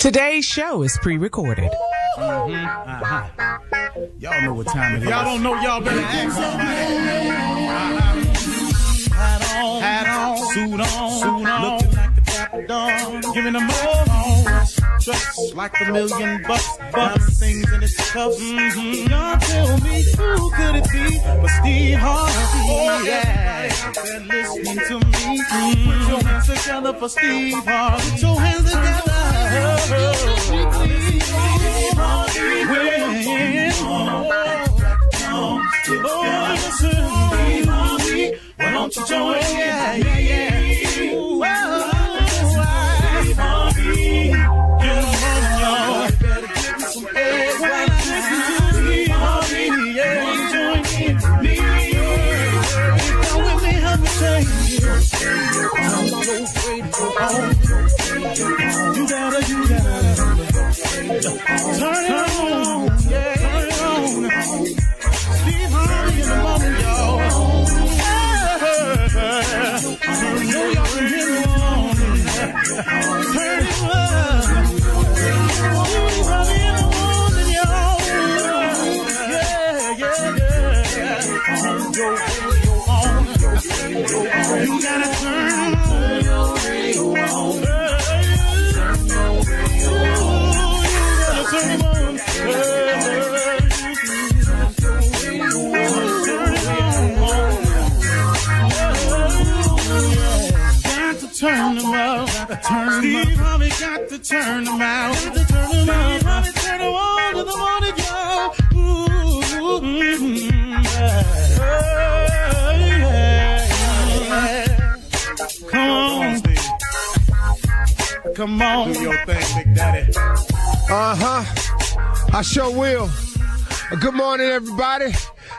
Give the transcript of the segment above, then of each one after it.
Today's show is pre-recorded. Mm-hmm. Uh-huh. Y'all know what time it is. Y'all don't know, y'all better ask somebody. Uh-huh. Hat on, hat on, suit on, suit on, looking like the dapper dawn, giving them all dressed like a million bucks, bucks, things in its cuffs. Mm-hmm. Y'all tell me who could it be but Steve Harvey? Oh, yeah. There listening to me, mm-hmm. put your hands together for Steve Harvey. Put your hands together. Why don't you join? Yeah, yeah, yeah. Turn turn Steve Harvey got to turn them out. Got to turn them out. Steve Harvey turn them on to the morning, y'all. Ooh, mm, yeah. Come on, Steve. Come on. Do your thing, Big Daddy. Uh huh. I sure will. Good morning, everybody.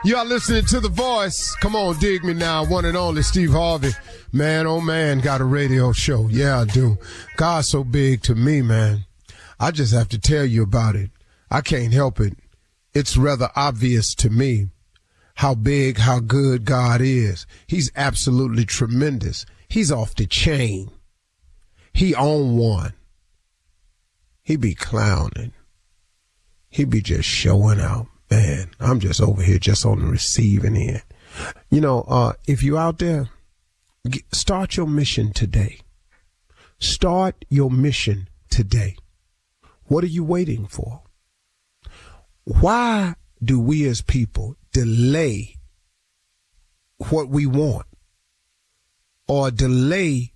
Y'all listening to The Voice. Come on, dig me now. One and only Steve Harvey. Man, oh man, got a radio show. Yeah, I do. God's so big to me, man. I just have to tell you about it. I can't help it. It's rather obvious to me how big, how good God is. He's absolutely tremendous. He's off the chain. He on one. He be clowning. He be just showing out. Man, I'm just over here just on the receiving end. You know, uh, if you out there, start your mission today. Start your mission today. What are you waiting for? Why do we as people delay what we want or delay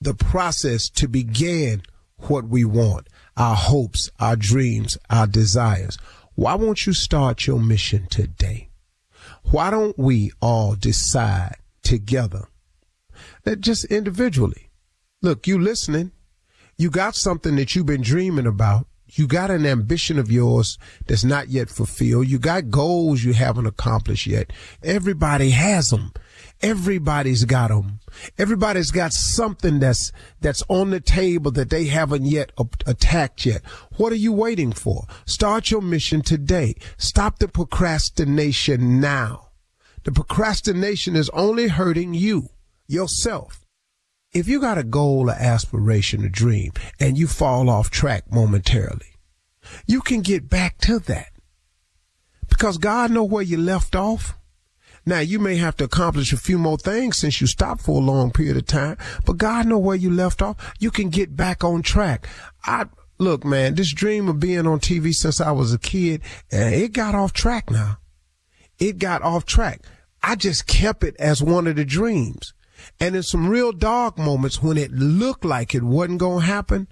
the process to begin what we want, our hopes, our dreams, our desires. Why won't you start your mission today? Why don't we all decide together that just individually, look, you listening, you got something that you've been dreaming about. You got an ambition of yours that's not yet fulfilled. You got goals you haven't accomplished yet. Everybody has them. Everybody's got them. Everybody's got something that's, that's on the table that they haven't yet attacked yet. What are you waiting for? Start your mission today. Stop the procrastination now. The procrastination is only hurting you, yourself. If you got a goal, an aspiration, a dream, and you fall off track momentarily, you can get back to that. Because God know where you left off. Now you may have to accomplish a few more things since you stopped for a long period of time, but God know where you left off. You can get back on track. I look, man, this dream of being on TV since I was a kid, and it got off track now. It got off track. I just kept it as one of the dreams. And in some real dark moments when it looked like it wasn't going to happen,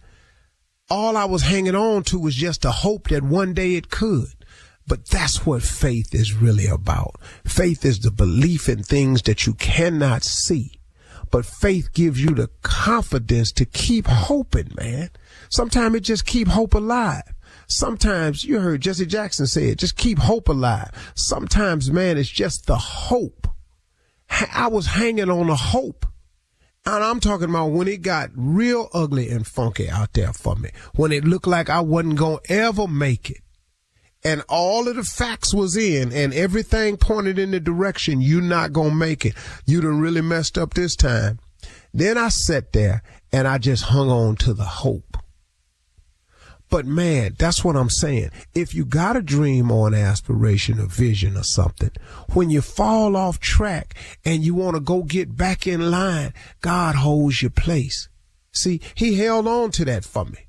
all I was hanging on to was just the hope that one day it could. But that's what faith is really about. Faith is the belief in things that you cannot see. But faith gives you the confidence to keep hoping, man. Sometimes it just keep hope alive. Sometimes you heard Jesse Jackson say it, just keep hope alive. Sometimes, man, it's just the hope. I was hanging on a hope. And I'm talking about when it got real ugly and funky out there for me. When it looked like I wasn't going to ever make it and all of the facts was in and everything pointed in the direction you're not going to make it. You done really messed up this time. Then I sat there and I just hung on to the hope. But man, that's what I'm saying. If you got a dream or an aspiration, a vision or something, when you fall off track and you want to go get back in line, God holds your place. See, he held on to that for me.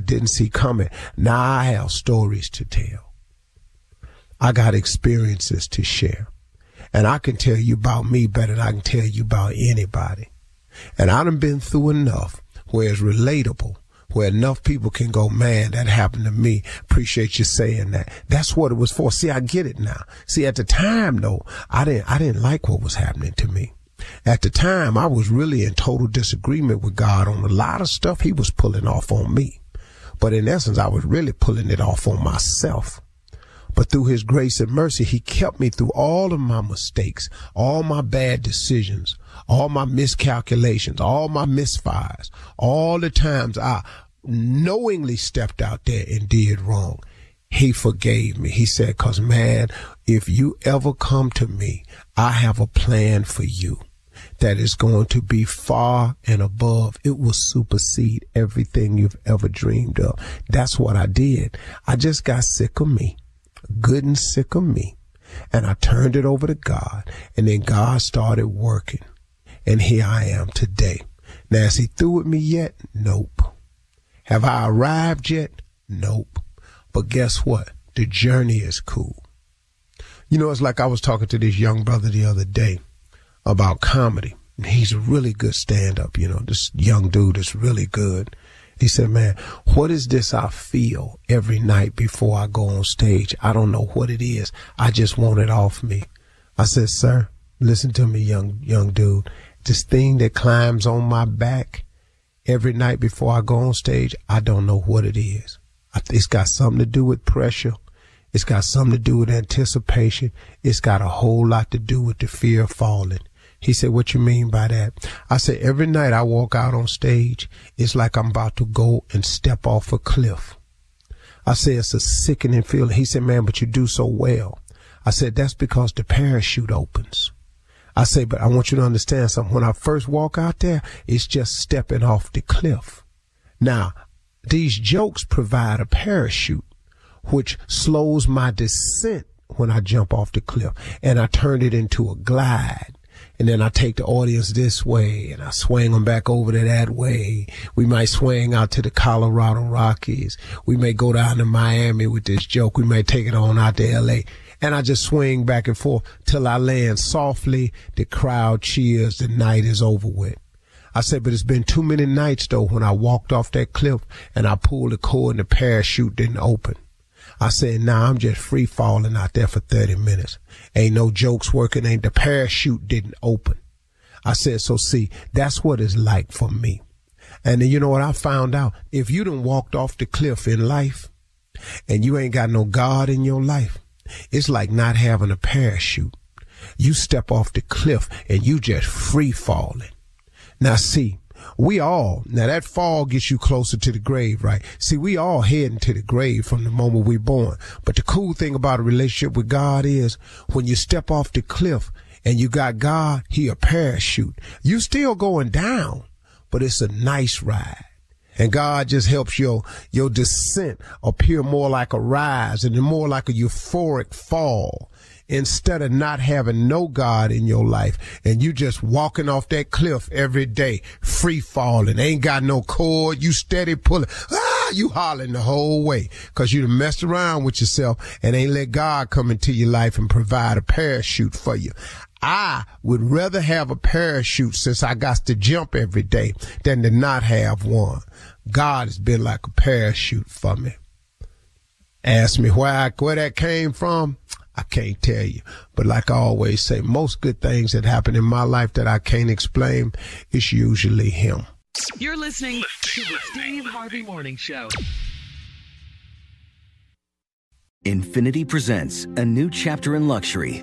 didn't see coming. Now I have stories to tell. I got experiences to share. And I can tell you about me better than I can tell you about anybody. And I done been through enough where it's relatable, where enough people can go, man, that happened to me. Appreciate you saying that. That's what it was for. See, I get it now. See, at the time though, I didn't, I didn't like what was happening to me. At the time, I was really in total disagreement with God on a lot of stuff he was pulling off on me. But in essence, I was really pulling it off on myself. But through his grace and mercy, he kept me through all of my mistakes, all my bad decisions, all my miscalculations, all my misfires, all the times I knowingly stepped out there and did wrong. He forgave me. He said, cause man, if you ever come to me, I have a plan for you that is going to be far and above. It will supersede everything you've ever dreamed of. That's what I did. I just got sick of me, good and sick of me. And I turned it over to God. And then God started working. And here I am today. Now, is he through with me yet? Nope. Have I arrived yet? Nope. But guess what? The journey is cool. You know, it's like I was talking to this young brother the other day about comedy. He's a really good stand up, you know, this young dude is really good. He said, man, what is this I feel every night before I go on stage? I don't know what it is. I just want it off me. I said, sir, listen to me, young, young dude. This thing that climbs on my back every night before I go on stage, I don't know what it is. It's got something to do with pressure. It's got something to do with anticipation. It's got a whole lot to do with the fear of falling. He said, what you mean by that? I said, every night I walk out on stage, it's like I'm about to go and step off a cliff. I said, it's a sickening feeling. He said, man, but you do so well. I said, that's because the parachute opens. I say, but I want you to understand something. When I first walk out there, it's just stepping off the cliff. Now, these jokes provide a parachute, which slows my descent when I jump off the cliff and I turn it into a glide. And then I take the audience this way and I swing them back over to that way. We might swing out to the Colorado Rockies. We may go down to Miami with this joke. We may take it on out to LA. And I just swing back and forth till I land softly. The crowd cheers. The night is over with. I said, but it's been too many nights though when I walked off that cliff and I pulled the cord and the parachute didn't open. I said, nah, I'm just free falling out there for 30 minutes. Ain't no jokes working. Ain't the parachute didn't open. I said, so see, that's what it's like for me. And then you know what I found out? If you done walked off the cliff in life and you ain't got no God in your life, it's like not having a parachute. You step off the cliff and you just free falling. Now see, we all, now that fall gets you closer to the grave, right? See, we all heading to the grave from the moment we're born. But the cool thing about a relationship with God is when you step off the cliff and you got God, he a parachute. You still going down, but it's a nice ride. And God just helps your, your descent appear more like a rise and more like a euphoric fall instead of not having no God in your life and you just walking off that cliff every day, free falling, ain't got no cord, you steady pulling, ah, you hollering the whole way because you messed around with yourself and ain't let God come into your life and provide a parachute for you. I would rather have a parachute since I got to jump every day than to not have one. God has been like a parachute for me. Ask me where where that came from. I can't tell you. But like I always say, most good things that happen in my life that I can't explain, it's usually him. You're listening to the Steve Harvey Morning Show. Infiniti presents a new chapter in luxury,